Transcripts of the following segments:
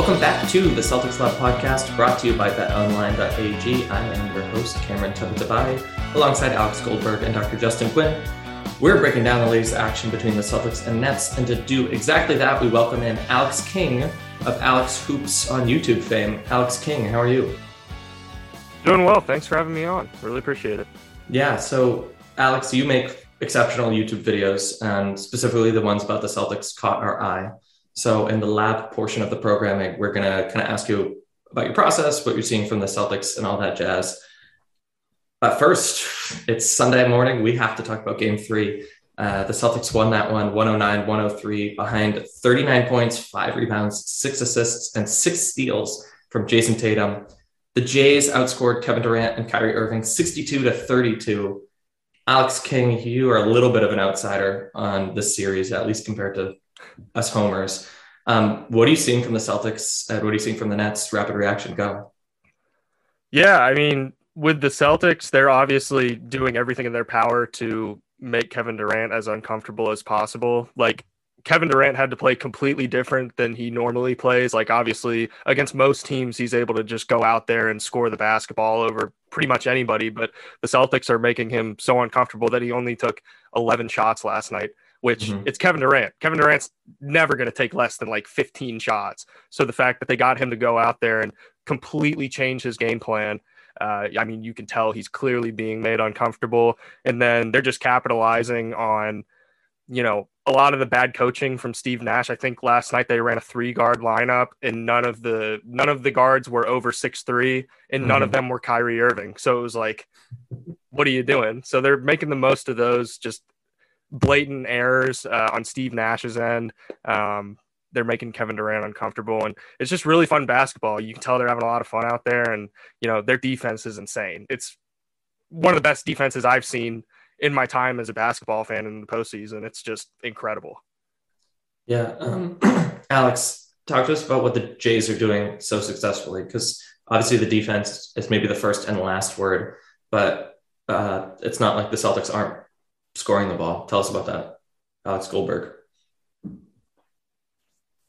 Welcome back to the Celtics Lab podcast brought to you by betonline.ag. I am your host, Cameron Tabatabai, alongside Alex Goldberg and Dr. Justin Quinn. We're breaking down the latest action between the Celtics and Nets, and to do exactly that, we welcome in Alex King of Alex Hoops on YouTube fame. Alex King, how are you? Doing well. Thanks for having me on. Really appreciate it. Yeah. So, Alex, you make exceptional YouTube videos, and specifically the ones about the Celtics caught our eye. So, in the lab portion of the programming, we're going to kind of ask you about your process, what you're seeing from the Celtics, and all that jazz. But first, it's Sunday morning. We have to talk about game three. Uh, the Celtics won that one 109 103 behind 39 points, five rebounds, six assists, and six steals from Jayson Tatum. The Jays outscored Kevin Durant and Kyrie Irving 62 to 32. Alex King, you are a little bit of an outsider on this series, at least compared to us homers. Um, what are you seeing from the Celtics? And what are you seeing from the Nets? Rapid reaction, go. Yeah, I mean, with the Celtics, they're obviously doing everything in their power to make Kevin Durant as uncomfortable as possible. Like Kevin Durant had to play completely different than he normally plays. Like obviously against most teams, he's able to just go out there and score the basketball over pretty much anybody. But the Celtics are making him so uncomfortable that he only took 11 shots last night which mm-hmm. it's Kevin Durant. Kevin Durant's never going to take less than like 15 shots. So the fact that they got him to go out there and completely change his game plan, uh, I mean, you can tell he's clearly being made uncomfortable. And then they're just capitalizing on, you know, a lot of the bad coaching from Steve Nash. I think last night they ran a three guard lineup and none of the none of the guards were over six three and none mm-hmm. of them were Kyrie Irving. So it was like, what are you doing? So they're making the most of those just blatant errors uh, on Steve Nash's end. Um, they're making Kevin Durant uncomfortable, and it's just really fun basketball. You can tell they're having a lot of fun out there, and you know their defense is insane. It's one of the best defenses I've seen in my time as a basketball fan in the postseason. It's just incredible. Yeah, um, Alex, talk to us about what the Jays are doing so successfully, because obviously the defense is maybe the first and last word, but uh, it's not like the Celtics aren't scoring the ball. Tell us about that, Alex Goldberg.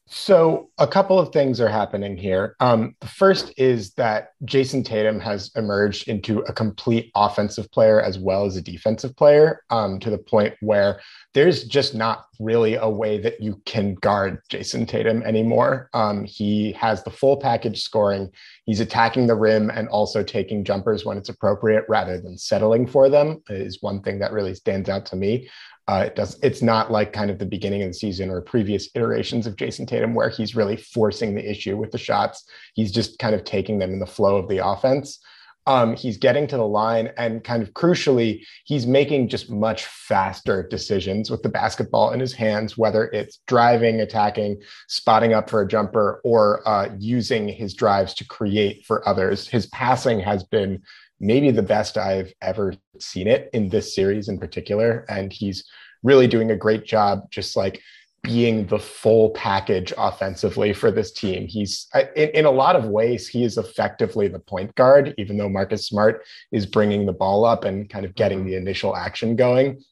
So, a couple of things are happening here. Um, the first is that Jayson Tatum has emerged into a complete offensive player as well as a defensive player um, to the point where there's just not really a way that you can guard Jayson Tatum anymore. Um, he has the full package scoring, he's attacking the rim and also taking jumpers when it's appropriate rather than settling for them, is one thing that really stands out to me. Uh, it does. It's not like kind of the beginning of the season or previous iterations of Jayson Tatum where he's really forcing the issue with the shots. He's just kind of taking them in the flow of the offense. Um, he's getting to the line and kind of crucially, he's making just much faster decisions with the basketball in his hands, whether it's driving, attacking, spotting up for a jumper, or uh, using his drives to create for others. His passing has been maybe the best I've ever seen it in this series in particular. And he's really doing a great job, just like being the full package offensively for this team. He's in, in a lot of ways, he is effectively the point guard, even though Marcus Smart is bringing the ball up and kind of getting the initial action going.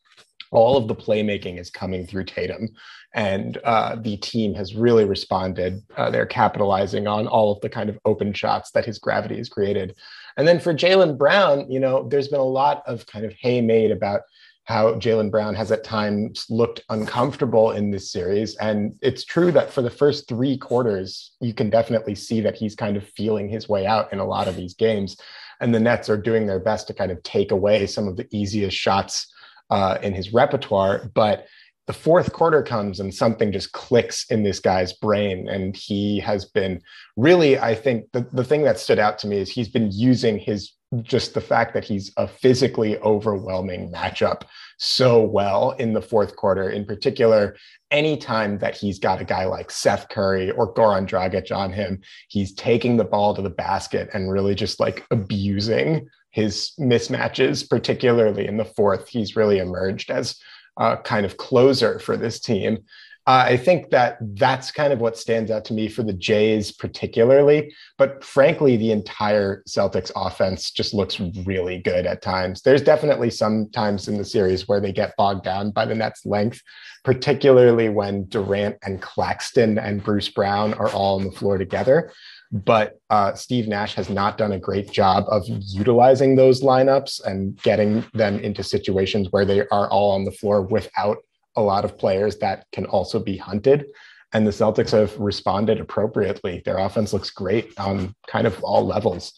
All of the playmaking is coming through Tatum, and uh, the team has really responded. Uh, they're capitalizing on all of the kind of open shots that his gravity has created. And then for Jaylen Brown, you know, there's been a lot of kind of hay made about how Jaylen Brown has at times looked uncomfortable in this series. And it's true that for the first three quarters, you can definitely see that he's kind of feeling his way out in a lot of these games. And the Nets are doing their best to kind of take away some of the easiest shots uh, in his repertoire. But the fourth quarter comes and something just clicks in this guy's brain. And he has been really, I think the, the thing that stood out to me is he's been using his just the fact that he's a physically overwhelming matchup so well in the fourth quarter. In particular, anytime that he's got a guy like Seth Curry or Goran Dragic on him, he's taking the ball to the basket and really just like abusing his mismatches, particularly in the fourth. He's really emerged as uh, kind of closer for this team. Uh, I think that that's kind of what stands out to me for the Jays, particularly. But frankly, the entire Celtics offense just looks really good at times. There's definitely some times in the series where they get bogged down by the Nets' length, particularly when Durant and Claxton and Bruce Brown are all on the floor together. But uh, Steve Nash has not done a great job of utilizing those lineups and getting them into situations where they are all on the floor without a lot of players that can also be hunted. And the Celtics have responded appropriately. Their offense looks great on kind of all levels.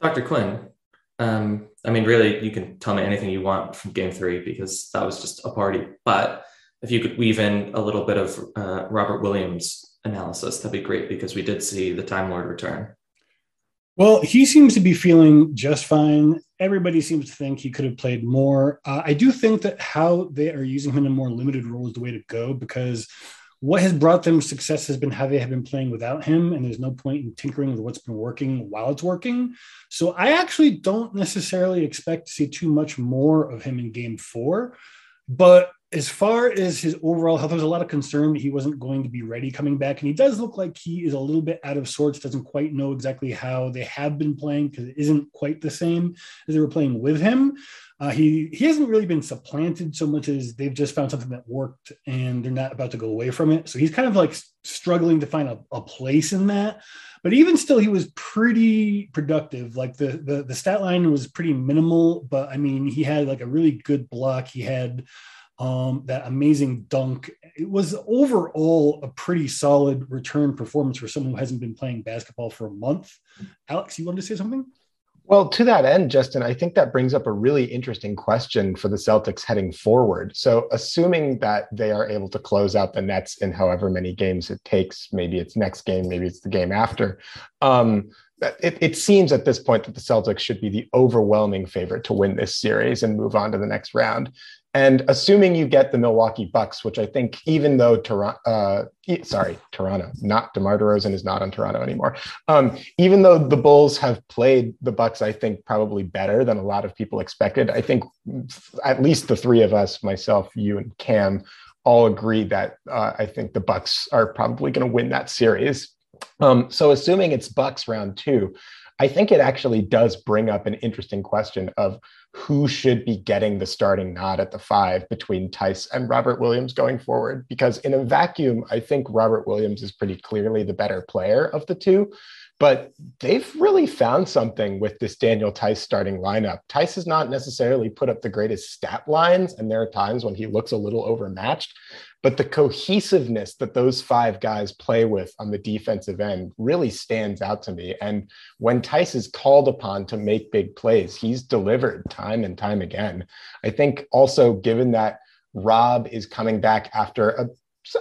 Dr. Quinn, um, I mean, really, you can tell me anything you want from game three because that was just a party. But if you could weave in a little bit of uh, Robert Williams analysis, that'd be great because we did see the Time Lord return. Well, he seems to be feeling just fine. Everybody seems to think he could have played more. Uh, I do think that how they are using him in a more limited role is the way to go because what has brought them success has been how they have been playing without him, and there's no point in tinkering with what's been working while it's working. So I actually don't necessarily expect to see too much more of him in game four. But as far as his overall health, there's a lot of concern that he wasn't going to be ready coming back. And he does look like he is a little bit out of sorts, doesn't quite know exactly how they have been playing because it isn't quite the same as they were playing with him. Uh, he he hasn't really been supplanted so much as they've just found something that worked and they're not about to go away from it. So he's kind of like struggling to find a, a place in that. But even still, he was pretty productive. Like the, the the stat line was pretty minimal, but I mean, he had like a really good block. He had um, that amazing dunk. It was overall a pretty solid return performance for someone who hasn't been playing basketball for a month. Alex, you wanted to say something? Well, to that end, Justin, I think that brings up a really interesting question for the Celtics heading forward. So, assuming that they are able to close out the Nets in however many games it takes, maybe it's next game, maybe it's the game after. Um, it, it, seems at this point that the Celtics should be the overwhelming favorite to win this series and move on to the next round. And assuming you get the Milwaukee Bucks, which I think, even though Toronto, uh, sorry, Toronto, not DeMar DeRozan is not on Toronto anymore. Um, even though the Bulls have played the Bucks, I think probably better than a lot of people expected. I think at least the three of us, myself, you, and Cam, all agree that uh, I think the Bucks are probably going to win that series. Um, so assuming it's Bucks round two, I think it actually does bring up an interesting question of who should be getting the starting nod at the five between Theis and Robert Williams going forward. Because in a vacuum, I think Robert Williams is pretty clearly the better player of the two. But they've really found something with this Daniel Theis starting lineup. Theis has not necessarily put up the greatest stat lines, and there are times when he looks a little overmatched. But the cohesiveness that those five guys play with on the defensive end really stands out to me. And when Theis is called upon to make big plays, he's delivered time and time again. I think also, given that Rob is coming back after a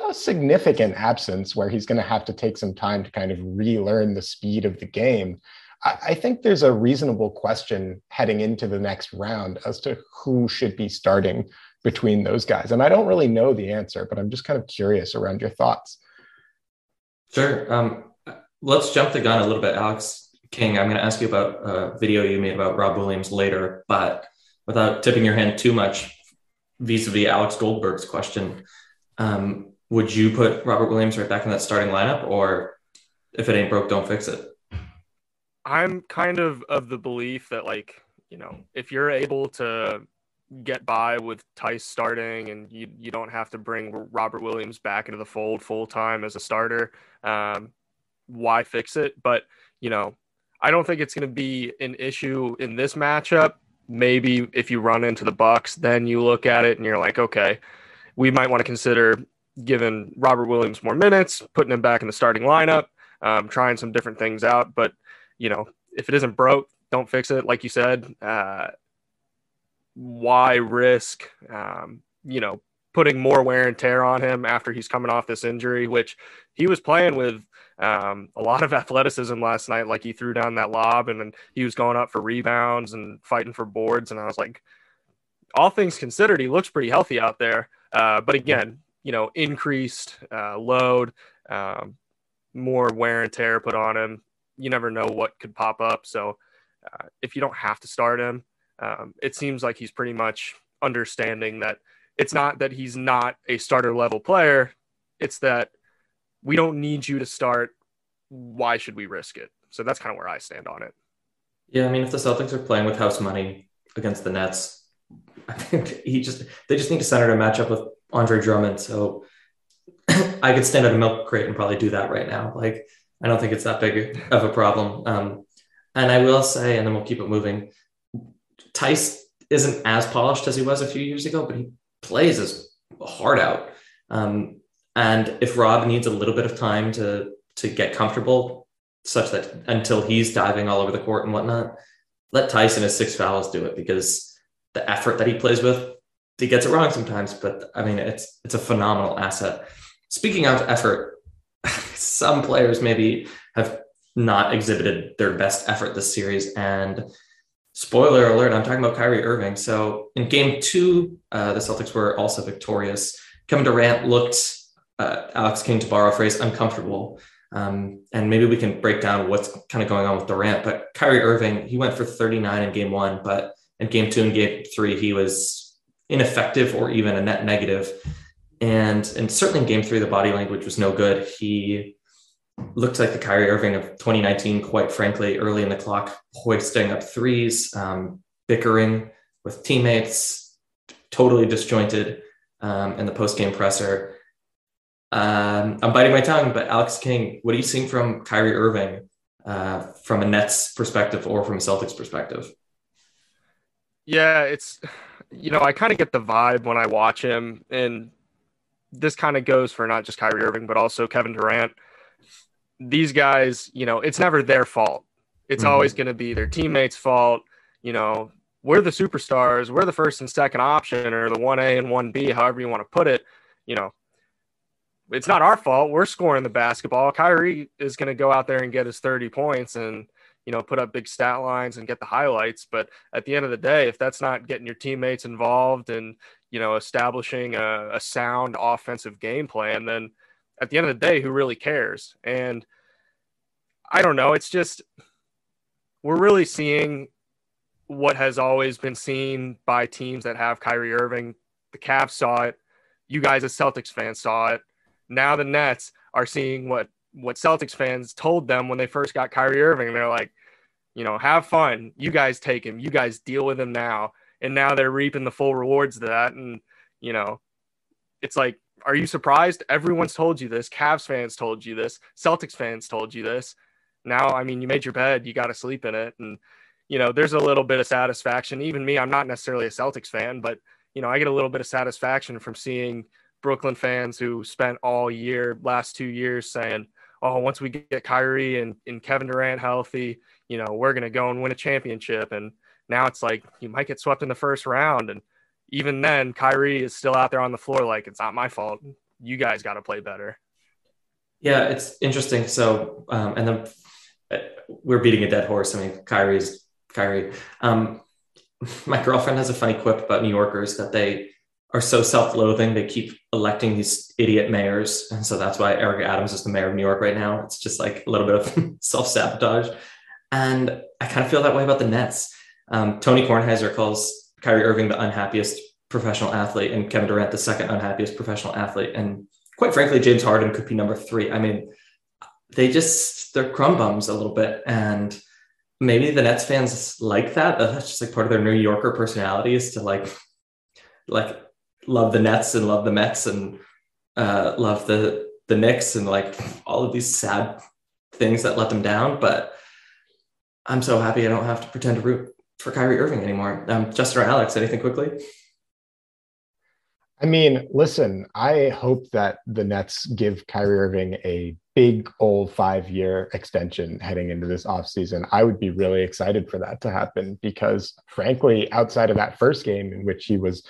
a significant absence where he's going to have to take some time to kind of relearn the speed of the game. I, I think there's a reasonable question heading into the next round as to who should be starting between those guys. And I don't really know the answer, but I'm just kind of curious around your thoughts. Sure. Um, let's jump the gun a little bit, Alex King. I'm going to ask you about a video you made about Rob Williams later, but without tipping your hand too much vis-a-vis Alex Goldberg's question, um, would you put Robert Williams right back in that starting lineup, or if it ain't broke, don't fix it? I'm kind of of the belief that like you know if you're able to get by with Theis starting and you you don't have to bring Robert Williams back into the fold full time as a starter, um, why fix it? But you know, I don't think it's going to be an issue in this matchup. Maybe if you run into the Bucks, then you look at it and you're like, okay, we might want to consider giving Robert Williams more minutes, putting him back in the starting lineup, um, trying some different things out. But you know, if it isn't broke, don't fix it. Like you said, uh, why risk, um, you know, putting more wear and tear on him after he's coming off this injury, which he was playing with um, a lot of athleticism last night. Like he threw down that lob and then he was going up for rebounds and fighting for boards. And I was like, all things considered, he looks pretty healthy out there. Uh, but again, you know, increased uh, load, um, more wear and tear put on him. You never know what could pop up. So uh, if you don't have to start him, um, it seems like he's pretty much understanding that it's not that he's not a starter level player. It's that we don't need you to start. Why should we risk it? So that's kind of where I stand on it. Yeah, I mean, if the Celtics are playing with house money against the Nets, I think he just they just need to center a matchup with Andre Drummond. So I could stand at a milk crate and probably do that right now. Like I don't think it's that big of a problem. Um, and I will say, and then we'll keep it moving. Theis isn't as polished as he was a few years ago, but he plays his heart out. Um, and if Rob needs a little bit of time to to get comfortable, such that until he's diving all over the court and whatnot, let Tyson his six fouls do it because the effort that he plays with, he gets it wrong sometimes, but I mean it's it's a phenomenal asset. Speaking of effort, some players maybe have not exhibited their best effort this series. And spoiler alert, I'm talking about Kyrie Irving. So in game two, uh, the Celtics were also victorious. Kevin Durant looked, uh, Alex King to borrow a phrase, uncomfortable. Um, and maybe we can break down what's kind of going on with Durant. But Kyrie Irving, he went for 39 in game one, but in game two and game three, he was ineffective or even a net negative. And, and certainly in game three, the body language was no good. He looked like the Kyrie Irving of 2019, quite frankly, early in the clock, hoisting up threes, um, bickering with teammates, totally disjointed um, in the post game presser. Um, I'm biting my tongue, but Alex King, what are you seeing from Kyrie Irving uh, from a Nets perspective or from a Celtics perspective? Yeah, it's, you know, I kind of get the vibe when I watch him. And this kind of goes for not just Kyrie Irving, but also Kevin Durant these guys, you know, it's never their fault. It's mm-hmm. always going to be their teammates' fault. You know, we're the superstars, we're the first and second option, or the 1A and 1B, however you want to put it. You know, it's not our fault. We're scoring the basketball. Kyrie is going to go out there and get his 30 points and, you know, put up big stat lines and get the highlights. But at the end of the day, if that's not getting your teammates involved and, you know, establishing a, a sound offensive game plan, then at the end of the day, who really cares? And I don't know. It's just we're really seeing what has always been seen by teams that have Kyrie Irving. The Cavs saw it. You guys as Celtics fans saw it. Now the Nets are seeing what what Celtics fans told them when they first got Kyrie Irving. They're like, you know, have fun. You guys take him. You guys deal with him now. And now they're reaping the full rewards of that. And, you know, it's like are you surprised? Everyone's told you this. Cavs fans told you this. Celtics fans told you this. Now, I mean, you made your bed, you got to sleep in it. And, you know, there's a little bit of satisfaction. Even me, I'm not necessarily a Celtics fan, but, you know, I get a little bit of satisfaction from seeing Brooklyn fans who spent all year, last two years saying, oh, once we get Kyrie and, and Kevin Durant healthy, you know, we're going to go and win a championship. And now it's like you might get swept in the first round. And, even then, Kyrie is still out there on the floor like it's not my fault. You guys got to play better. Yeah, it's interesting. So, um, and then uh, we're beating a dead horse. I mean, Kyrie's Kyrie. Um, my girlfriend has a funny quip about New Yorkers that they are so self-loathing they keep electing these idiot mayors, and so that's why Eric Adams is the mayor of New York right now. It's just like a little bit of self-sabotage, and I kind of feel that way about the Nets. Um, Tony Kornheiser calls Kyrie Irving the unhappiest professional athlete and Kevin Durant the second unhappiest professional athlete. And quite frankly, James Harden could be number three. I mean, they just they're crumb bums a little bit. And maybe the Nets fans like that. That's just like part of their New Yorker personality is to like like love the Nets and love the Mets and uh, love the the Knicks and like all of these sad things that let them down. But I'm so happy I don't have to pretend to root for Kyrie Irving anymore. Um, Justin or Alex, anything quickly? I mean, listen, I hope that the Nets give Kyrie Irving a big old five year extension heading into this offseason. I would be really excited for that to happen because, frankly, outside of that first game in which he was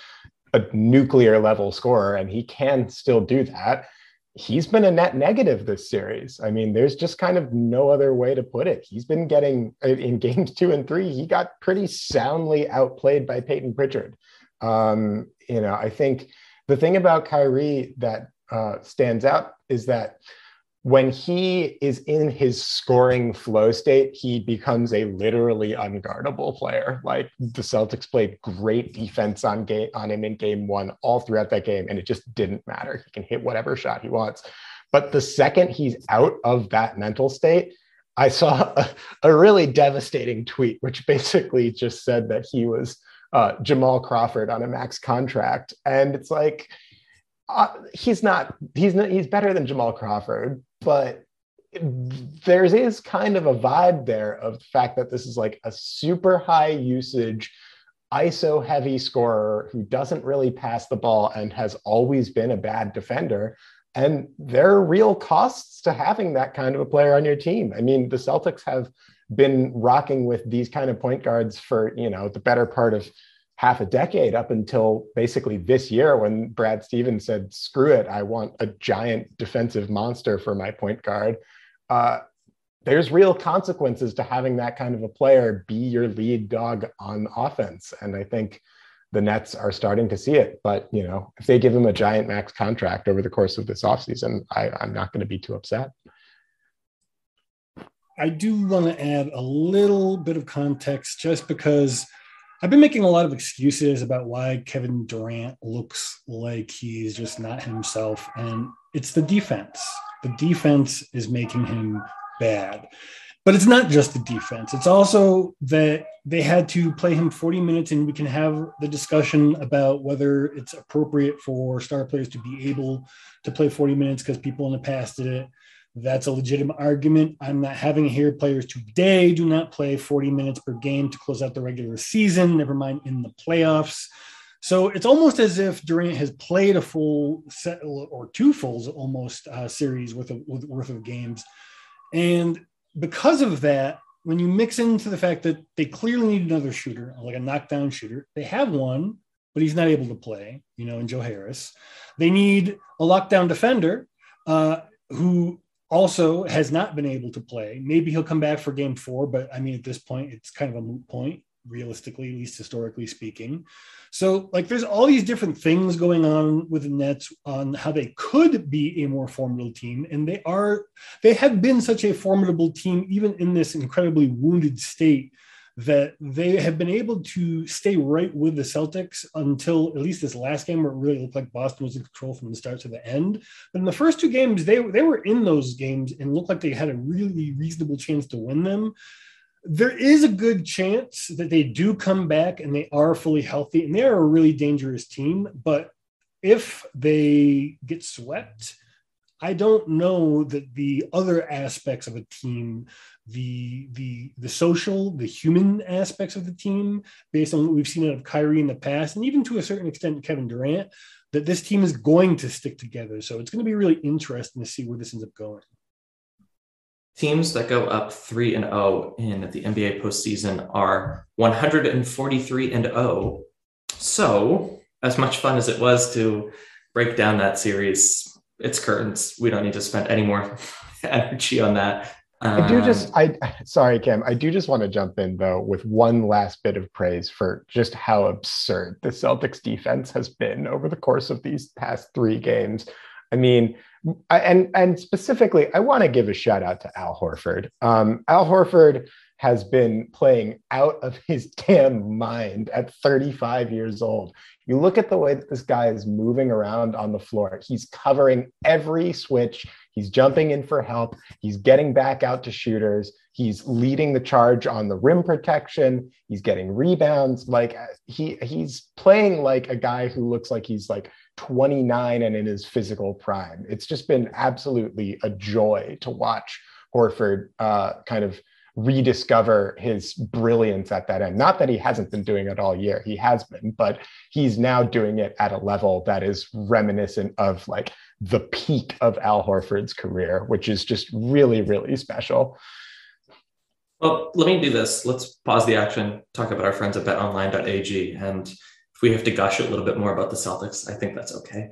a nuclear level scorer and he can still do that, he's been a net negative this series. I mean, there's just kind of no other way to put it. He's been getting in games two and three, he got pretty soundly outplayed by Payton Pritchard. Um, you know, I think the thing about Kyrie that uh, stands out is that when he is in his scoring flow state, he becomes a literally unguardable player. Like the Celtics played great defense on game on him in game one all throughout that game, and it just didn't matter. He can hit whatever shot he wants. But the second he's out of that mental state, I saw a, a really devastating tweet, which basically just said that he was uh, Jamal Crawford on a max contract, and it's like uh, he's not he's not he's better than Jamal Crawford, but there is kind of a vibe there of the fact that this is like a super high usage ISO heavy scorer who doesn't really pass the ball and has always been a bad defender. And there are real costs to having that kind of a player on your team. I mean, the Celtics have been rocking with these kind of point guards for, you know, the better part of half a decade up until basically this year when Brad Stevens said, screw it, I want a giant defensive monster for my point guard. Uh, there's real consequences to having that kind of a player be your lead dog on offense. And I think the Nets are starting to see it. But, you know, if they give him a giant max contract over the course of this offseason, I, I'm not going to be too upset. I do want to add a little bit of context just because – I've been making a lot of excuses about why Kevin Durant looks like he's just not himself. And it's the defense. The defense is making him bad. But it's not just the defense, it's also that they had to play him 40 minutes, and we can have the discussion about whether it's appropriate for star players to be able to play 40 minutes because people in the past did it. That's a legitimate argument. I'm not having here. Players today do not play 40 minutes per game to close out the regular season, never mind in the playoffs. So it's almost as if Durant has played a full set or two fulls almost uh, series worth of, worth of games. And because of that, when you mix into the fact that they clearly need another shooter, like a knockdown shooter, they have one, but he's not able to play, you know, in Joe Harris. They need a lockdown defender uh, who also has not been able to play. Maybe he'll come back for game four, but I mean, at this point, it's kind of a moot point, realistically, at least historically speaking. So, like, there's all these different things going on with the Nets on how they could be a more formidable team. And they are, they have been such a formidable team, even in this incredibly wounded state that they have been able to stay right with the Celtics until at least this last game where it really looked like Boston was in control from the start to the end. But in the first two games, they, they were in those games and looked like they had a really reasonable chance to win them. There is a good chance that they do come back and they are fully healthy and they are a really dangerous team. But if they get swept, I don't know that the other aspects of a team the the the social, the human aspects of the team, based on what we've seen out of Kyrie in the past, and even to a certain extent Kevin Durant, that this team is going to stick together. So it's going to be really interesting to see where this ends up going. Teams that go up 3 and 0 in the NBA postseason are 143 and 0. So, as much fun as it was to break down that series, it's curtains. We don't need to spend any more energy on that. I do just um, I sorry Kim, I do just want to jump in though with one last bit of praise for just how absurd the Celtics defense has been over the course of these past 3 games. I mean, I, and and specifically I want to give a shout out to Al Horford. Um, Al Horford has been playing out of his damn mind at 35 years old. You look at the way that this guy is moving around on the floor. He's covering every switch. He's jumping in for help. He's getting back out to shooters. He's leading the charge on the rim protection. He's getting rebounds. Like he he's playing like a guy who looks like he's like 29 and in his physical prime. It's just been absolutely a joy to watch Horford uh, kind of rediscover his brilliance at that end. Not that he hasn't been doing it all year, he has been, but he's now doing it at a level that is reminiscent of like the peak of Al Horford's career, which is just really, really special. Well, let me do this. Let's pause the action, talk about our friends at betonline.ag. And if we have to gush a little bit more about the Celtics, I think that's okay.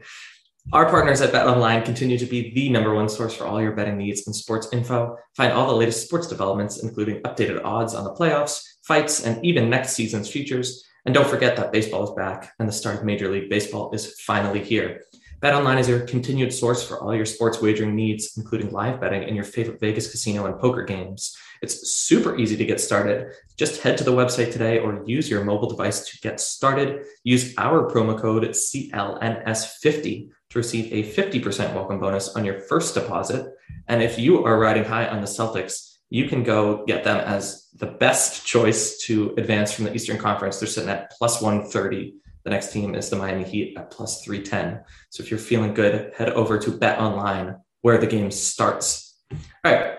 Our partners at BetOnline continue to be the number one source for all your betting needs and sports info. Find all the latest sports developments, including updated odds on the playoffs, fights, and even next season's futures. And don't forget that baseball is back and the start of Major League Baseball is finally here. BetOnline is your continued source for all your sports wagering needs, including live betting and your favorite Vegas casino and poker games. It's super easy to get started. Just head to the website today or use your mobile device to get started. Use our promo code CLNS50 to receive a 50% welcome bonus on your first deposit. And if you are riding high on the Celtics, you can go get them as the best choice to advance from the Eastern Conference. They're sitting at plus 130. The next team is the Miami Heat at plus 310. So if you're feeling good, head over to Bet Online where the game starts. All right.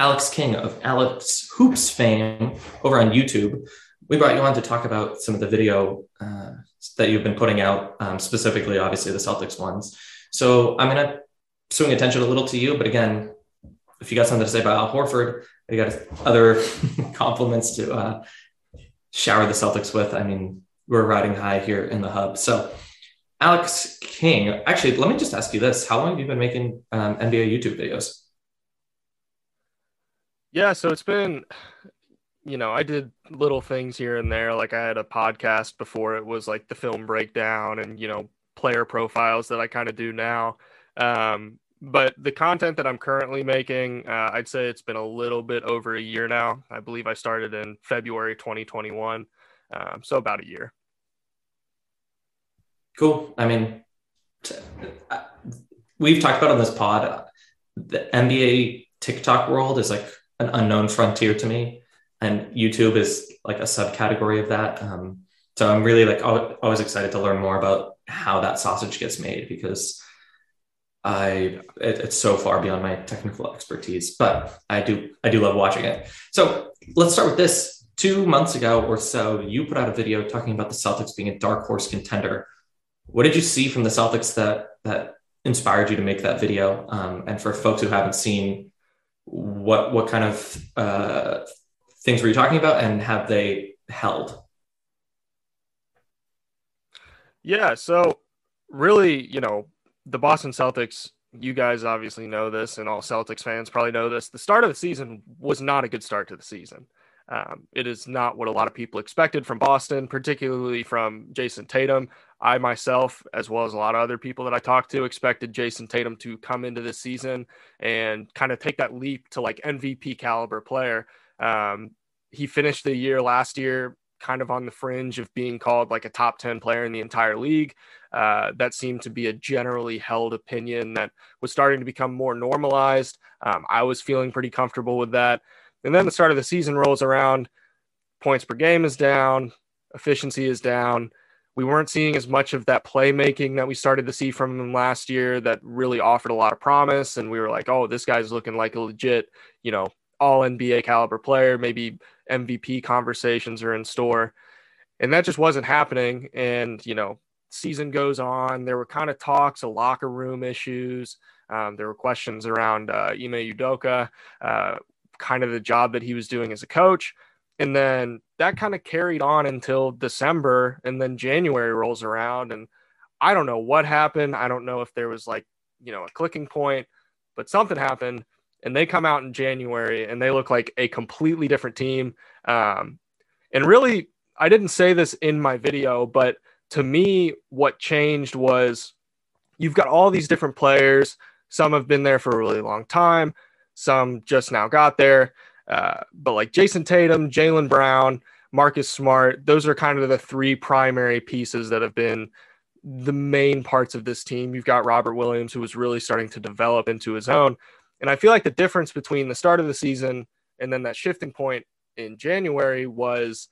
Alex King of Alex Hoops fame over on YouTube. We brought you on to talk about some of the video uh, that you've been putting out, um, specifically, obviously, the Celtics ones. So I'm going to swing attention a little to you. But again, if you got something to say about Al Horford, you got other compliments to uh, shower the Celtics with. I mean, we're riding high here in the hub. So, Alex King, actually, let me just ask you this: How long have you been making um, NBA YouTube videos? Yeah, so it's been, you know, I did little things here and there. Like I had a podcast before it was like the film breakdown and, you know, player profiles that I kind of do now. Um, but the content that I'm currently making, uh, I'd say it's been a little bit over a year now. I believe I started in February 2021. Um, so about a year. Cool. I mean, t- uh, we've talked about on this pod, the NBA TikTok world is like an unknown frontier to me, and YouTube is like a subcategory of that. Um, so I'm really like always excited to learn more about how that sausage gets made because I it, it's so far beyond my technical expertise, but I do I do love watching it. So let's start with this. Two months ago or so, you put out a video talking about the Celtics being a dark horse contender. What did you see from the Celtics that that inspired you to make that video? Um, and for folks who haven't seen what what kind of uh, things were you talking about, and have they held? Yeah, so really, you know, the Boston Celtics. You guys obviously know this, and all Celtics fans probably know this. The start of the season was not a good start to the season. Um, it is not what a lot of people expected from Boston, particularly from Jayson Tatum. I myself, as well as a lot of other people that I talked to, expected Jayson Tatum to come into this season and kind of take that leap to like MVP caliber player. Um, he finished the year last year kind of on the fringe of being called like a top 10 player in the entire league. Uh, that seemed to be a generally held opinion that was starting to become more normalized. Um, I was feeling pretty comfortable with that. And then the start of the season rolls around, points per game is down, efficiency is down we weren't seeing as much of that playmaking that we started to see from him last year that really offered a lot of promise. And we were like, oh, this guy's looking like a legit, you know, all NBA caliber player. Maybe MVP conversations are in store. And that just wasn't happening. And, you know, season goes on. There were kind of talks of locker room issues. Um, there were questions around uh, Ime Udoka, uh, kind of the job that he was doing as a coach. And then that kind of carried on until December. And then January rolls around. And I don't know what happened. I don't know if there was like, you know, a clicking point, but something happened. And they come out in January and they look like a completely different team. Um, and really, I didn't say this in my video, but to me, what changed was you've got all these different players. Some have been there for a really long time, some just now got there. Uh, but like Jayson Tatum, Jaylen Brown, Marcus Smart, those are kind of the three primary pieces that have been the main parts of this team. You've got Robert Williams, who was really starting to develop into his own. And I feel like the difference between the start of the season and then that shifting point in January was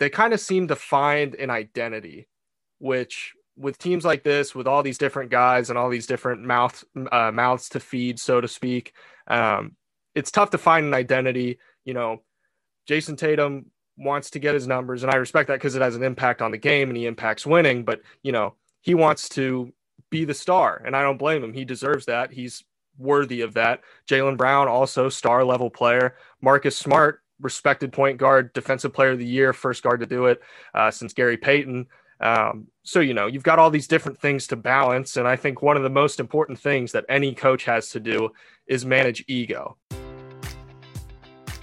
they kind of seemed to find an identity, which with teams like this, with all these different guys and all these different mouths uh, mouths to feed, so to speak, um, it's tough to find an identity. You know, Jayson Tatum wants to get his numbers, and I respect that because it has an impact on the game and he impacts winning. But you know, he wants to be the star, and I don't blame him. He deserves that. He's worthy of that. Jaylen Brown, also star level player. Marcus Smart, respected point guard, defensive player of the year, first guard to do it uh, since Gary Payton. Um, so, you know, you've got all these different things to balance. And I think one of the most important things that any coach has to do is manage ego.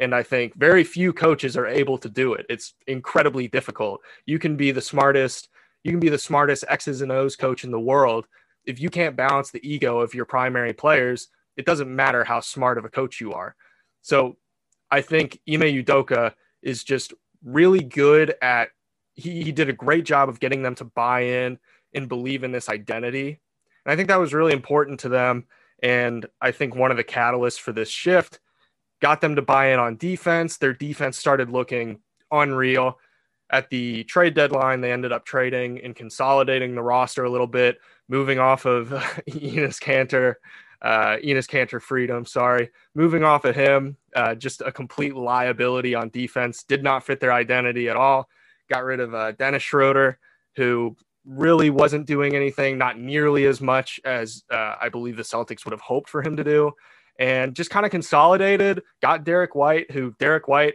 And I think very few coaches are able to do it. It's incredibly difficult. You can be the smartest, you can be the smartest X's and O's coach in the world. If you can't balance the ego of your primary players, it doesn't matter how smart of a coach you are. So I think Ime Udoka is just really good at he, he did a great job of getting them to buy in and believe in this identity. And I think that was really important to them. And I think one of the catalysts for this shift got them to buy in on defense. Their defense started looking unreal. At the trade deadline, they ended up trading and consolidating the roster a little bit, moving off of Enes Kanter, uh, Enes Kanter Freedom, sorry, moving off of him, uh, just a complete liability on defense. Did not fit their identity at all. Got rid of uh, Dennis Schroeder, who really wasn't doing anything, not nearly as much as uh, I believe the Celtics would have hoped for him to do and just kind of consolidated. Got Derrick White, who Derrick White,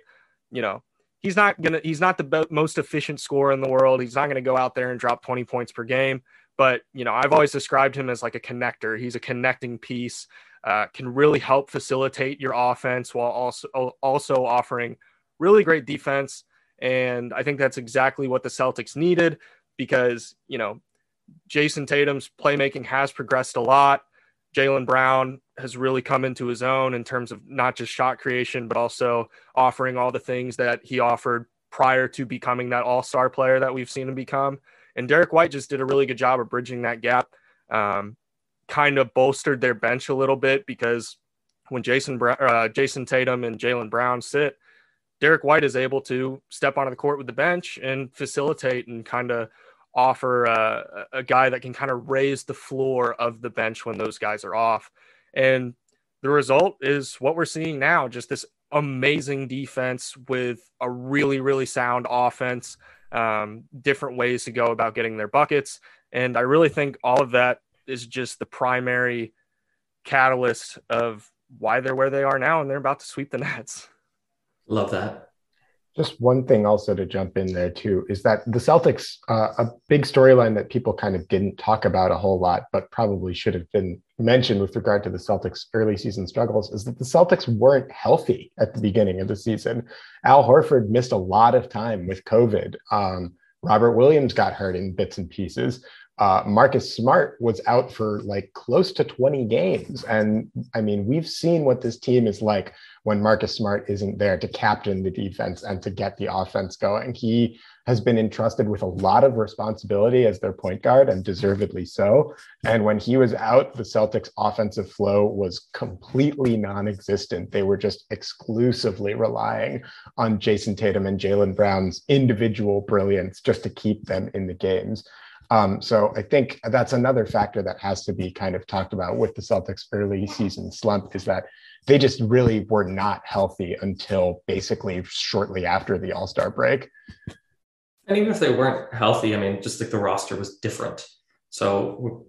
you know, he's not gonna he's not the be- most efficient scorer in the world. He's not gonna go out there and drop 20 points per game. But you know, I've always described him as like a connector. He's a connecting piece. Uh, can really help facilitate your offense while also also offering really great defense. And I think that's exactly what the Celtics needed because you know Jayson Tatum's playmaking has progressed a lot. Jaylen Brown has really come into his own in terms of not just shot creation, but also offering all the things that he offered prior to becoming that all star player that we've seen him become. And Derrick White just did a really good job of bridging that gap, um, kind of bolstered their bench a little bit because when Jason, uh, Jayson Tatum and Jaylen Brown sit, Derrick White is able to step onto the court with the bench and facilitate and kind of offer uh, a guy that can kind of raise the floor of the bench when those guys are off. And the result is what we're seeing now just this amazing defense with a really, really sound offense, um, different ways to go about getting their buckets. And I really think all of that is just the primary catalyst of why they're where they are now and they're about to sweep the Nets. Love that. Just one thing also to jump in there too is that the Celtics, uh, a big storyline that people kind of didn't talk about a whole lot, but probably should have been mentioned with regard to the Celtics' early season struggles, is that the Celtics weren't healthy at the beginning of the season. Al Horford missed a lot of time with COVID. Um, Robert Williams got hurt in bits and pieces. Uh, Marcus Smart was out for like close to 20 games. And I mean, we've seen what this team is like when Marcus Smart isn't there to captain the defense and to get the offense going. He has been entrusted with a lot of responsibility as their point guard and deservedly so. And when he was out, the Celtics offensive flow was completely non-existent. They were just exclusively relying on Jayson Tatum and Jaylen Brown's individual brilliance just to keep them in the games. Um, so I think that's another factor that has to be kind of talked about with the Celtics early season slump is that they just really were not healthy until basically shortly after the All Star break. And even if they weren't healthy, I mean, just like the roster was different. So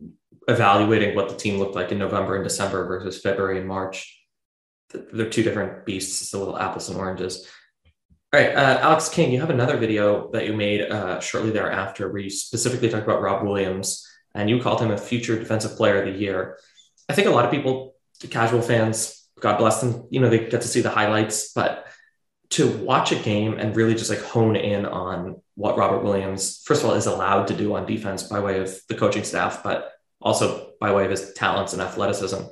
evaluating what the team looked like in November and December versus February and March, they're two different beasts. It's a little apples and oranges. All right, uh, Alex King, you have another video that you made uh, shortly thereafter where you specifically talked about Rob Williams and you called him a future defensive player of the year. I think a lot of people, casual fans, God bless them, you know, they get to see the highlights, but to watch a game and really just like hone in on what Robert Williams, first of all, is allowed to do on defense by way of the coaching staff, but also by way of his talents and athleticism.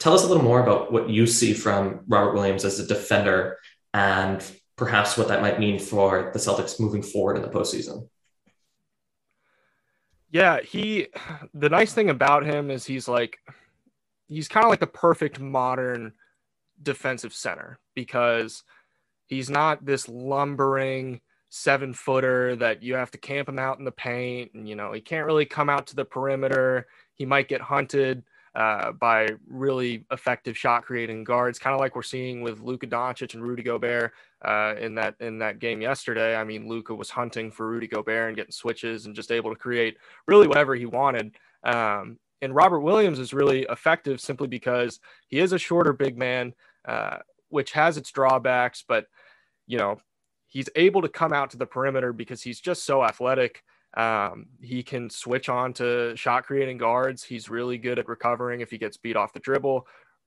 Tell us a little more about what you see from Robert Williams as a defender and perhaps what that might mean for the Celtics moving forward in the postseason. Yeah, he the nice thing about him is he's like he's kind of like the perfect modern defensive center because he's not this lumbering seven footer that you have to camp him out in the paint and you know he can't really come out to the perimeter he might get hunted uh, by really effective shot creating guards, kind of like we're seeing with Luka Doncic and Rudy Gobert uh, in that in that game yesterday. I mean, Luka was hunting for Rudy Gobert and getting switches and just able to create really whatever he wanted. Um, and Robert Williams is really effective simply because he is a shorter big man, uh, which has its drawbacks, but you know he's able to come out to the perimeter because he's just so athletic. Um, he can switch on to shot creating guards. He's really good at recovering if he gets beat off the dribble.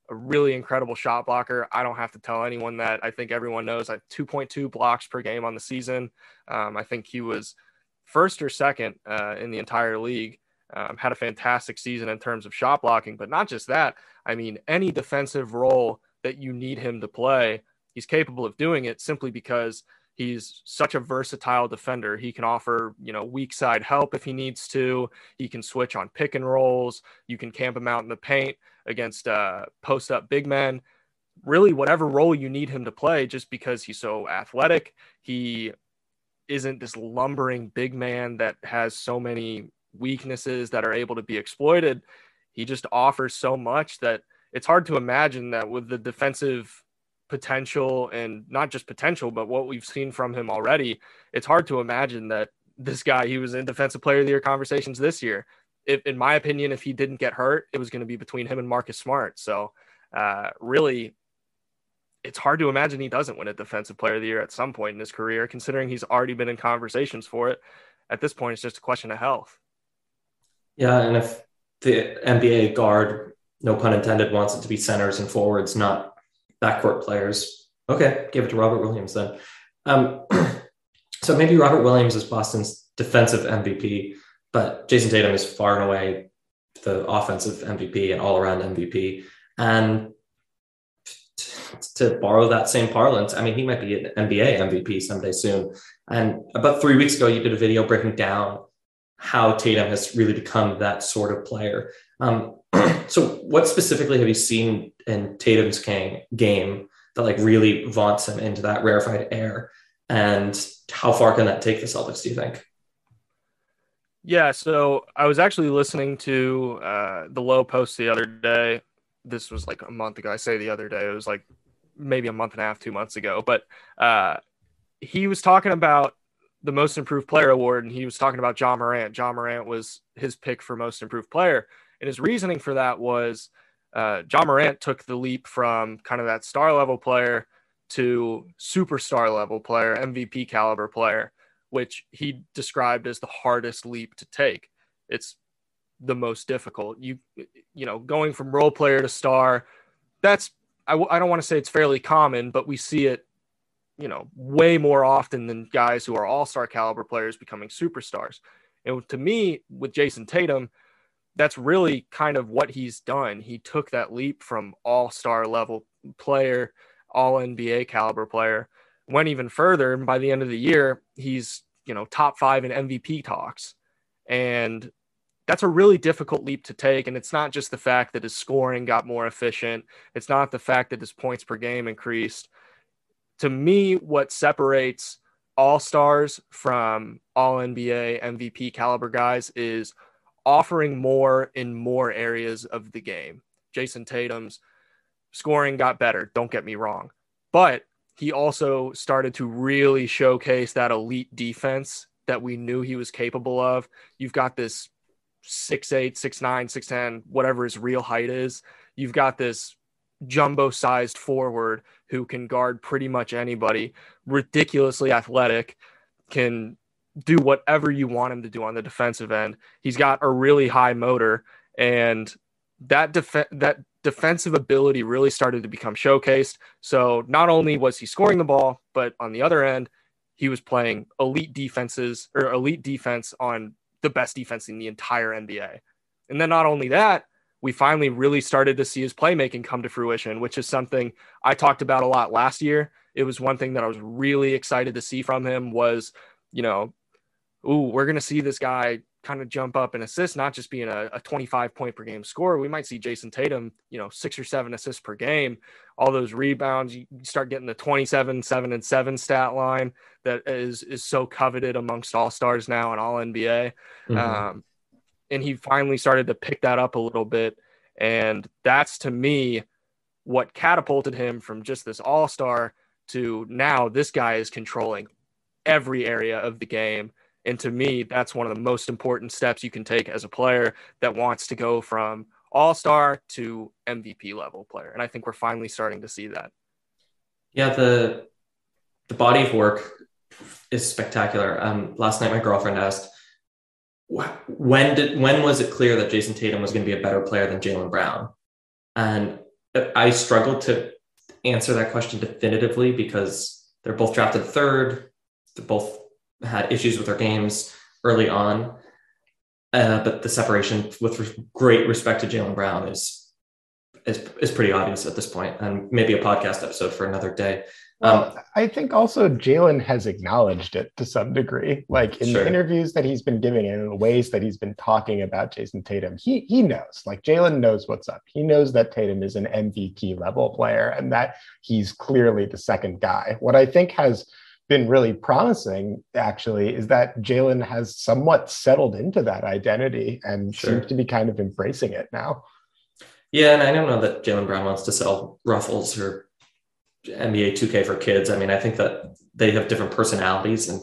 A really incredible shot blocker. I don't have to tell anyone that. I think everyone knows. I 2.2 blocks per game on the season. Um, I think he was first or second uh, in the entire league. Um, had a fantastic season in terms of shot blocking, but not just that. I mean, any defensive role that you need him to play, he's capable of doing it simply because He's such a versatile defender. He can offer, you know, weak side help if he needs to. He can switch on pick and rolls. You can camp him out in the paint against uh, post up big men. Really, whatever role you need him to play, just because he's so athletic. He isn't this lumbering big man that has so many weaknesses that are able to be exploited. He just offers so much that it's hard to imagine that with the defensive potential and not just potential, but what we've seen from him already, it's hard to imagine that this guy, he was in defensive player of the year conversations this year. If, in my opinion, if he didn't get hurt, it was going to be between him and Marcus Smart. So, uh, really, it's hard to imagine he doesn't win a defensive player of the year at some point in his career, considering he's already been in conversations for it. At this point, it's just a question of health. Yeah. And if the NBA guard, no pun intended, wants it to be centers and forwards, not backcourt players. Okay, give it to Robert Williams then. Um, so maybe Robert Williams is Boston's defensive MVP, but Jayson Tatum is far and away the offensive MVP and all around MVP. And to borrow that same parlance, I mean, he might be an NBA MVP someday soon. And about three weeks ago, you did a video breaking down how Tatum has really become that sort of player. Um, so, what specifically have you seen in Tatum's game that like really vaunts him into that rarefied air? And how far can that take the Celtics? Do you think? Yeah, so I was actually listening to uh, the Lowe Post the other day. This was like a month ago. I say the other day. It was like maybe a month and a half, two months ago. But uh, he was talking about the most improved player award, and he was talking about Ja Morant. Ja Morant was his pick for most improved player. And his reasoning for that was uh, Ja Morant took the leap from kind of that star level player to superstar level player, MVP caliber player, which he described as the hardest leap to take. It's the most difficult. You, you know, going from role player to star, that's, I w- I don't want to say it's fairly common, but we see it, you know, way more often than guys who are all star caliber players becoming superstars. And to me, with Jayson Tatum, that's really kind of what he's done. He took that leap from all star level player, all NBA caliber player, went even further. And by the end of the year, he's, you know, top five in MVP talks. And that's a really difficult leap to take. And it's not just the fact that his scoring got more efficient, it's not the fact that his points per game increased. To me, what separates all stars from all NBA MVP caliber guys is offering more in more areas of the game. Jayson Tatum's scoring got better, don't get me wrong, but he also started to really showcase that elite defense that we knew he was capable of. You've got this six eight, six nine, six ten, whatever his real height is. You've got this jumbo sized forward who can guard pretty much anybody, ridiculously athletic, can do whatever you want him to do on the defensive end. He's got a really high motor and that def- that defensive ability really started to become showcased. So not only was he scoring the ball, but on the other end, he was playing elite defenses or elite defense on the best defense in the entire NBA. And then not only that, we finally really started to see his playmaking come to fruition, which is something I talked about a lot last year. It was one thing that I was really excited to see from him was, you know, ooh, we're going to see this guy kind of jump up and assist, not just being a, a 25 point per game scorer. We might see Jayson Tatum, you know, six or seven assists per game, all those rebounds. You start getting the 27, seven and seven stat line that is is so coveted amongst all stars now and all NBA. Mm-hmm. Um, and he finally started to pick that up a little bit. And that's to me what catapulted him from just this all star to now this guy is controlling every area of the game. And to me, that's one of the most important steps you can take as a player that wants to go from all star to MVP level player. And I think we're finally starting to see that. Yeah, the the body of work is spectacular. Um, last night, my girlfriend asked, when did when was it clear that Jayson Tatum was going to be a better player than Jaylen Brown? And I struggled to answer that question definitively because they're both drafted third. They're both had issues with their games early on. Uh, but the separation with great respect to Jaylen Brown is, is is pretty obvious at this point, and maybe a podcast episode for another day. Well, um, I think also Jaylen has acknowledged it to some degree, like in sure. the interviews that he's been giving and in the ways that he's been talking about Jayson Tatum. He he knows, like Jaylen knows what's up. He knows that Tatum is an MVP level player and that he's clearly the second guy. What I think has been really promising, actually, is that Jaylen has somewhat settled into that identity and sure. seems to be kind of embracing it now. Yeah, and I don't know that Jaylen Brown wants to sell ruffles or NBA 2K for kids. I mean, I think that they have different personalities and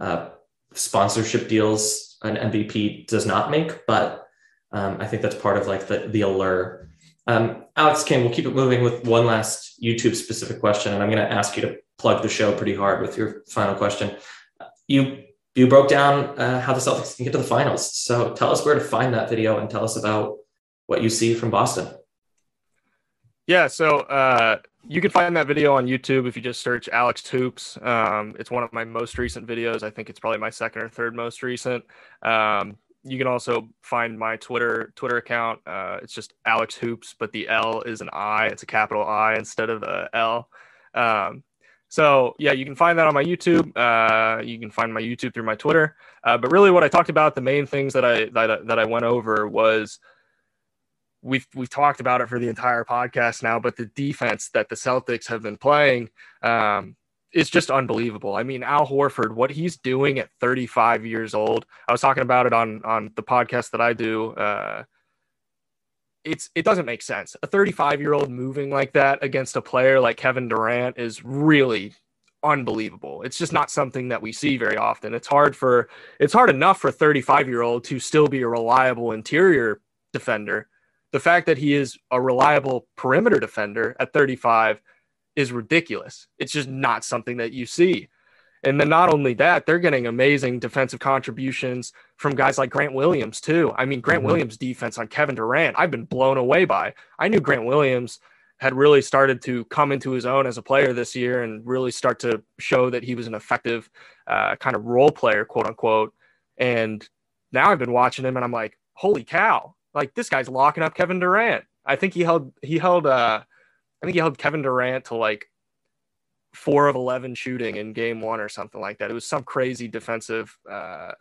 uh, sponsorship deals an MVP does not make, but um, I think that's part of like the, the allure. Um, Alex King, we'll keep it moving with one last YouTube specific question, and I'm going to ask you to plug the show pretty hard with your final question. You you broke down uh, how the Celtics can get to the finals, so tell us where to find that video and tell us about what you see from Boston. Yeah, so uh, you can find that video on YouTube if you just search Alex Hoops. Um, it's one of my most recent videos. I think it's probably my second or third most recent. Um, you can also find my Twitter Twitter account. Uh, it's just Alex Hoops, but the L is an I. It's a capital I instead of a L. Um, so yeah, you can find that on my YouTube. Uh, you can find my YouTube through my Twitter. Uh, but really, what I talked about, the main things that I that, that I went over was we've we've talked about it for the entire podcast now, but the defense that the Celtics have been playing um, is just unbelievable. I mean, Al Horford, what he's doing at 35 years old. I was talking about it on on the podcast that I do. Uh, it's it doesn't make sense. A 35 year old moving like that against a player like Kevin Durant is really unbelievable. It's just not something that we see very often. It's hard for it's hard enough for a 35 year old to still be a reliable interior defender the fact that he is a reliable perimeter defender at 35 is ridiculous. It's just not something that you see. And then not only that, they're getting amazing defensive contributions from guys like Grant Williams too. I mean, Grant mm-hmm. Williams' defense on Kevin Durant, I've been blown away by. I knew Grant Williams had really started to come into his own as a player this year and really start to show that he was an effective uh, kind of role player, quote unquote. And now I've been watching him and I'm like, holy cow, like this guy's locking up Kevin Durant. I think he held he held uh I think he held Kevin Durant to like four of eleven shooting in game one or something like that. It was some crazy defensive uh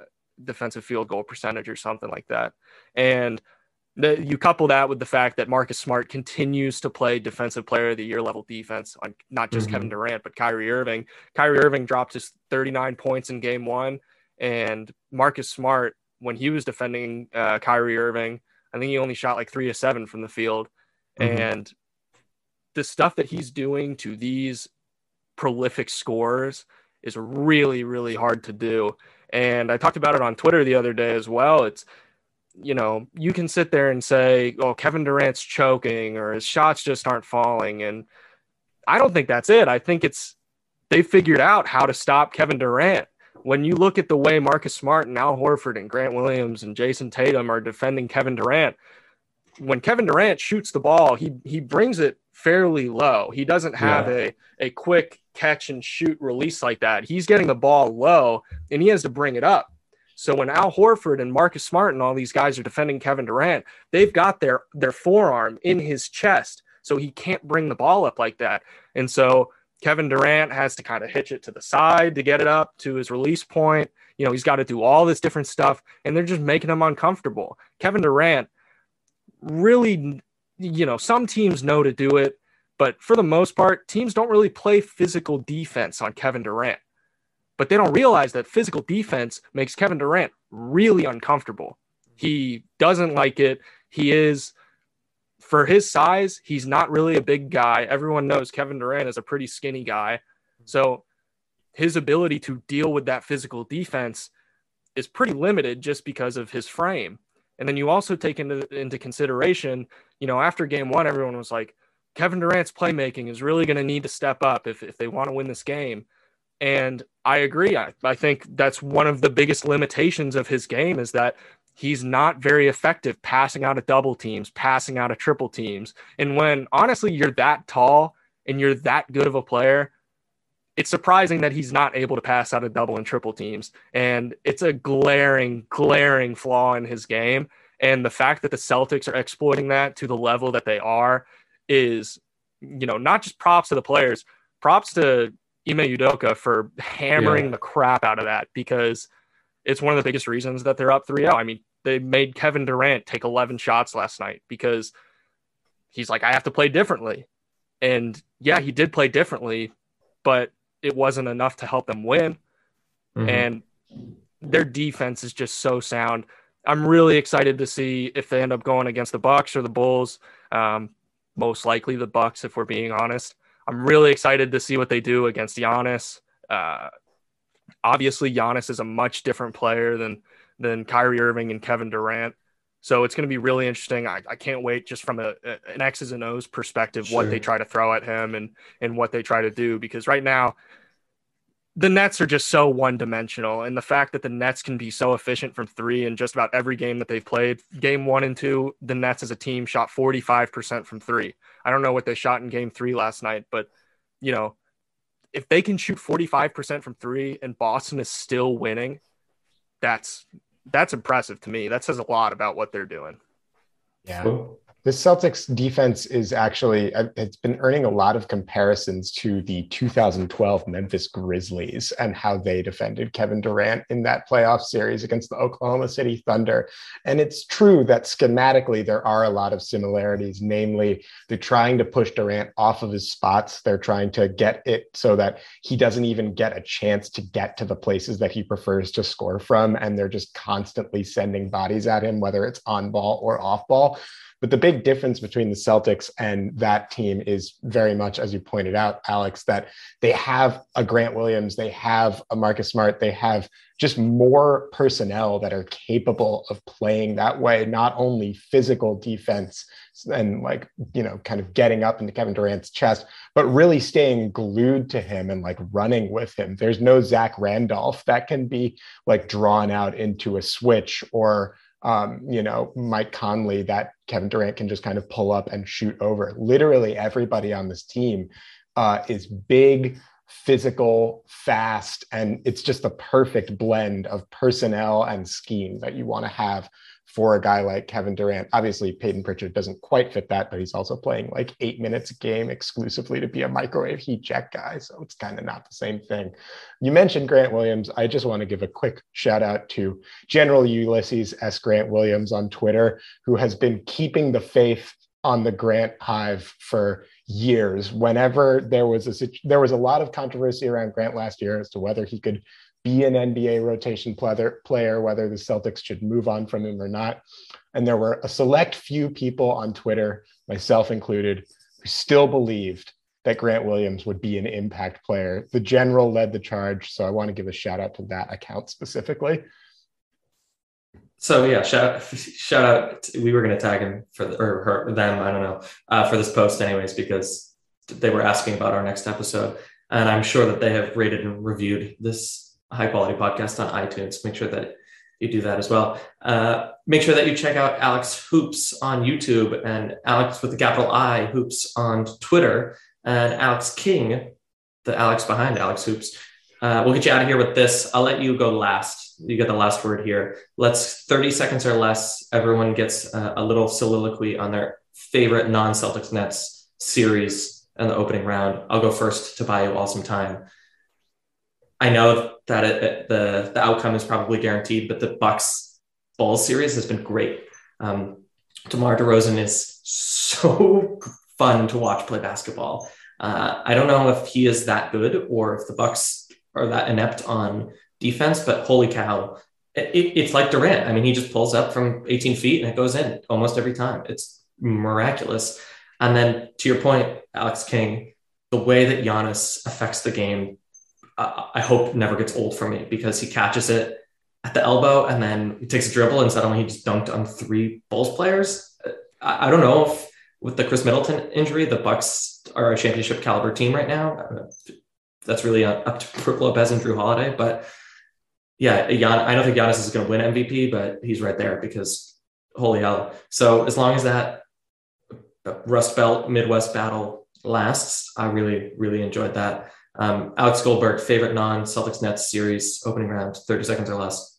defensive field goal percentage or something like that. And the, you couple that with the fact that Marcus Smart continues to play defensive player of the year level defense on not just mm-hmm. Kevin Durant, but Kyrie Irving. Kyrie Irving dropped his 39 points in game one. And Marcus Smart, when he was defending uh, Kyrie Irving, I think he only shot like three to seven from the field. Mm-hmm. And the stuff that he's doing to these prolific scorers is really, really hard to do. And I talked about it on Twitter the other day as well. It's you know, you can sit there and say, "Oh, Kevin Durant's choking," or his shots just aren't falling, and I don't think that's it. I think it's they figured out how to stop Kevin Durant. When you look at the way Marcus Smart and Al Horford and Grant Williams and Jayson Tatum are defending Kevin Durant, when Kevin Durant shoots the ball, he he brings it fairly low. He doesn't have yeah. a a quick catch and shoot release like that. He's getting the ball low and he has to bring it up. So when Al Horford and Marcus Smart and all these guys are defending Kevin Durant, they've got their their forearm in his chest, so he can't bring the ball up like that. And so Kevin Durant has to kind of hitch it to the side to get it up to his release point. You know, he's got to do all this different stuff, and they're just making him uncomfortable. Kevin Durant really, you know, some teams know to do it, but for the most part, teams don't really play physical defense on Kevin Durant. But they don't realize that physical defense makes Kevin Durant really uncomfortable. He doesn't like it. He is, for his size, he's not really a big guy. Everyone knows Kevin Durant is a pretty skinny guy. So his ability to deal with that physical defense is pretty limited just because of his frame. And then you also take into into consideration, you know, after game one, everyone was like, Kevin Durant's playmaking is really going to need to step up if, if they want to win this game. And I agree. I, I think that's one of the biggest limitations of his game is that he's not very effective passing out of double teams, passing out of triple teams. And when honestly you're that tall and you're that good of a player, it's surprising that he's not able to pass out of double and triple teams. And it's a glaring, glaring flaw in his game. And the fact that the Celtics are exploiting that to the level that they are is, you know, not just props to the players, props to Ime Udoka for hammering yeah. the crap out of that because it's one of the biggest reasons that they're up 3 0. I mean, they made Kevin Durant take 11 shots last night because he's like, I have to play differently. And yeah, he did play differently, but it wasn't enough to help them win. Mm-hmm. And their defense is just so sound. I'm really excited to see if they end up going against the Bucks or the Bulls. Um, most likely the Bucks, if we're being honest. I'm really excited to see what they do against Giannis. Uh, obviously, Giannis is a much different player than than Kyrie Irving and Kevin Durant. So it's going to be really interesting. I, I can't wait just from a, a, an X's and O's perspective sure. what they try to throw at him and and what they try to do because right now the Nets are just so one dimensional. And the fact that the Nets can be so efficient from three in just about every game that they've played, game one and two, the Nets as a team shot 45% from three. I don't know what they shot in game three last night, but, you know, if they can shoot 45% from three and Boston is still winning, that's that's impressive to me. That says a lot about what they're doing. Yeah. The Celtics defense is actually uh, it's been earning a lot of comparisons to the 2012 Memphis Grizzlies and how they defended Kevin Durant in that playoff series against the Oklahoma City Thunder. And it's true that schematically there are a lot of similarities, namely they're trying to push Durant off of his spots. They're trying to get it so that he doesn't even get a chance to get to the places that he prefers to score from and they're just constantly sending bodies at him whether it's on ball or off ball. But the big difference between the Celtics and that team is very much, as you pointed out, Alex, that they have a Grant Williams, they have a Marcus Smart, they have just more personnel that are capable of playing that way, not only physical defense and like, you know, kind of getting up into Kevin Durant's chest, but really staying glued to him and like running with him. There's no Zach Randolph that can be like drawn out into a switch or um, you know, Mike Conley that Kevin Durant can just kind of pull up and shoot over. Literally everybody on this team uh, is big, physical, fast, and it's just the perfect blend of personnel and scheme that you want to have for a guy like Kevin Durant. Obviously, Payton Pritchard doesn't quite fit that, but he's also playing like eight minutes a game exclusively to be a microwave heat check guy. So it's kind of not the same thing. You mentioned Grant Williams. I just want to give a quick shout out to General Ulysses S. Grant Williams on Twitter, who has been keeping the faith on the Grant Hive for years. Whenever there was a there was a lot of controversy around Grant last year as to whether he could be an NBA rotation player, whether the Celtics should move on from him or not. And there were a select few people on Twitter, myself included, who still believed that Grant Williams would be an impact player. The general led the charge. So I want to give a shout out to that account specifically. So yeah, shout shout out. We were going to tag him for the, or her, them. I don't know uh, for this post, anyways, because they were asking about our next episode, and I'm sure that they have rated and reviewed this high quality podcast on iTunes. Make sure that you do that as well. Uh, make sure that you check out Alex Hoops on YouTube and Alex with the capital I Hoops on Twitter and Alex King, the Alex behind Alex Hoops. Uh, we'll get you out of here with this. I'll let you go last you get the last word here. Let's 30 seconds or less. Everyone gets a, a little soliloquy on their favorite non Celtics Nets series in the opening round. I'll go first to buy you all some time. I know that it, it, the the outcome is probably guaranteed, but the Bucks Bulls series has been great. Um, DeMar DeRozan is so fun to watch play basketball. Uh, I don't know if he is that good or if the Bucks are that inept on defense, but holy cow, it, it's like Durant. I mean, he just pulls up from 18 feet and it goes in almost every time. It's miraculous. And then to your point, Alex King, the way that Giannis affects the game, uh, I hope never gets old for me because he catches it at the elbow and then he takes a dribble and suddenly he just dunked on three Bulls players. I, I don't know if with the Khris Middleton injury, the Bucks are a championship caliber team right now. That's really up to Brook Lopez and Jrue Holiday, but yeah, I don't think Giannis is going to win MVP, but he's right there because holy hell. So as long as that Rust Belt Midwest battle lasts, I really, really enjoyed that. Um, Alex Goldberg, favorite non Celtics Nets series opening round, 30 seconds or less.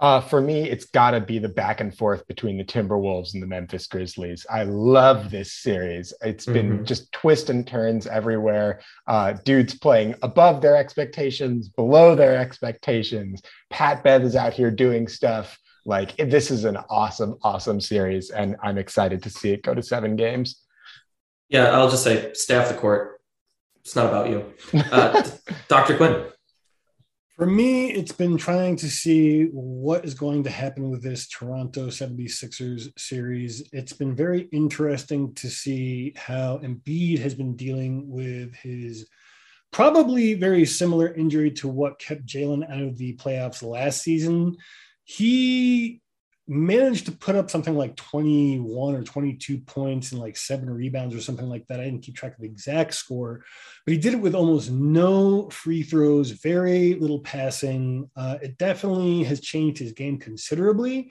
Uh, for me, it's got to be the back and forth between the Timberwolves and the Memphis Grizzlies. I love this series. It's been mm-hmm. just twists and turns everywhere. Uh, dudes playing above their expectations, below their expectations. Pat Bev is out here doing stuff. Like this is an awesome, awesome series, and I'm excited to see it go to seven games. Yeah, I'll just say, stay off the court. It's not about you, uh, Dr. Quinn. For me, it's been trying to see what is going to happen with this Toronto 76ers series. It's been very interesting to see how Embiid has been dealing with his probably very similar injury to what kept Jaylen out of the playoffs last season. He managed to put up something like 21 or 22 points and like seven rebounds or something like that. I didn't keep track of the exact score, but he did it with almost no free throws, very little passing. Uh, it definitely has changed his game considerably.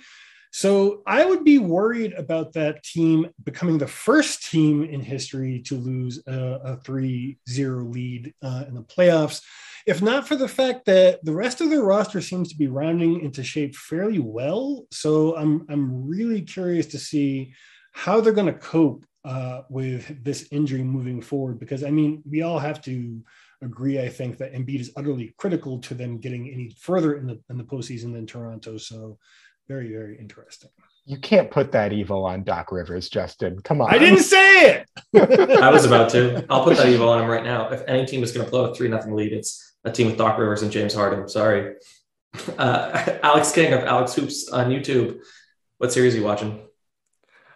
So I would be worried about that team becoming the first team in history to lose a, a 3 0 lead uh, in the playoffs if not for the fact that the rest of their roster seems to be rounding into shape fairly well. So I'm I'm really curious to see how they're going to cope uh, with this injury moving forward. Because I mean, we all have to agree, I think, that Embiid is utterly critical to them getting any further in the in the postseason than Toronto. So very very interesting. You can't put that evil on Doc Rivers, Justin. Come on. I didn't say it. I was about to. I'll put that evil on him right now. If any team is going to blow a three nothing lead, it's a team with Doc Rivers and James Harden. Sorry. Uh, Alex King of Alex Hoops on YouTube. What series are you watching?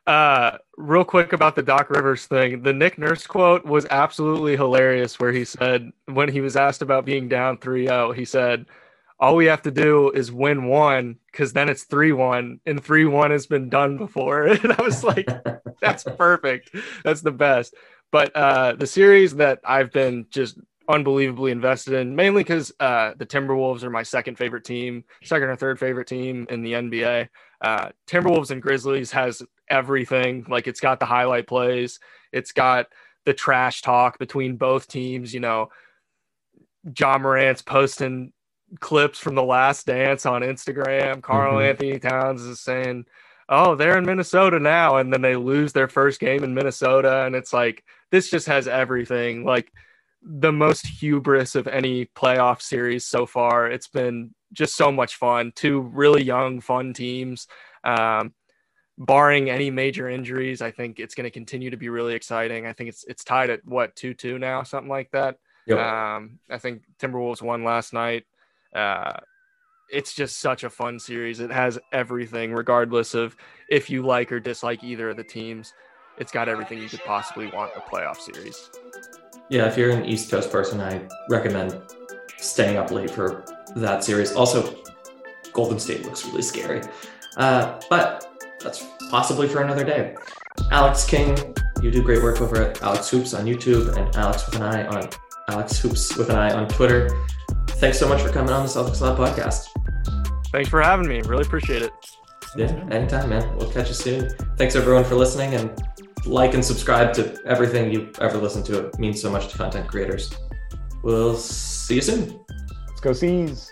Uh, real quick about the Doc Rivers thing. The Nick Nurse quote was absolutely hilarious, where he said, when he was asked about being down 3 0, he said, all we have to do is win one because then it's 3 1 and 3 1 has been done before. And I was like, that's perfect. That's the best. But uh, the series that I've been just unbelievably invested in, mainly because uh, the Timberwolves are my second favorite team, second or third favorite team in the NBA. Uh, Timberwolves and Grizzlies has everything. Like it's got the highlight plays, it's got the trash talk between both teams. You know, Ja Morant's posting clips from the last dance on Instagram. Carl mm-hmm. Anthony Towns is saying, Oh, they're in Minnesota now. And then they lose their first game in Minnesota. And it's like, this just has everything. Like, the most hubris of any playoff series so far. It's been just so much fun. Two really young, fun teams. Um, barring any major injuries, I think it's going to continue to be really exciting. I think it's it's tied at what two two now, something like that. Yep. Um, I think Timberwolves won last night. Uh, it's just such a fun series. It has everything, regardless of if you like or dislike either of the teams. It's got everything you could possibly want in a playoff series. Yeah, if you're an East Coast person, I recommend staying up late for that series. Also, Golden State looks really scary. Uh, but that's possibly for another day. Alex King, you do great work over at Alex Hoops on YouTube and Alex with an eye on Alex Hoops with an eye on Twitter. Thanks so much for coming on the Celtics Lab podcast. Thanks for having me. Really appreciate it. Yeah, anytime, man. We'll catch you soon. Thanks everyone for listening and like and subscribe to everything you ever listen to. It means so much to content creators. We'll see you soon. Let's go C's.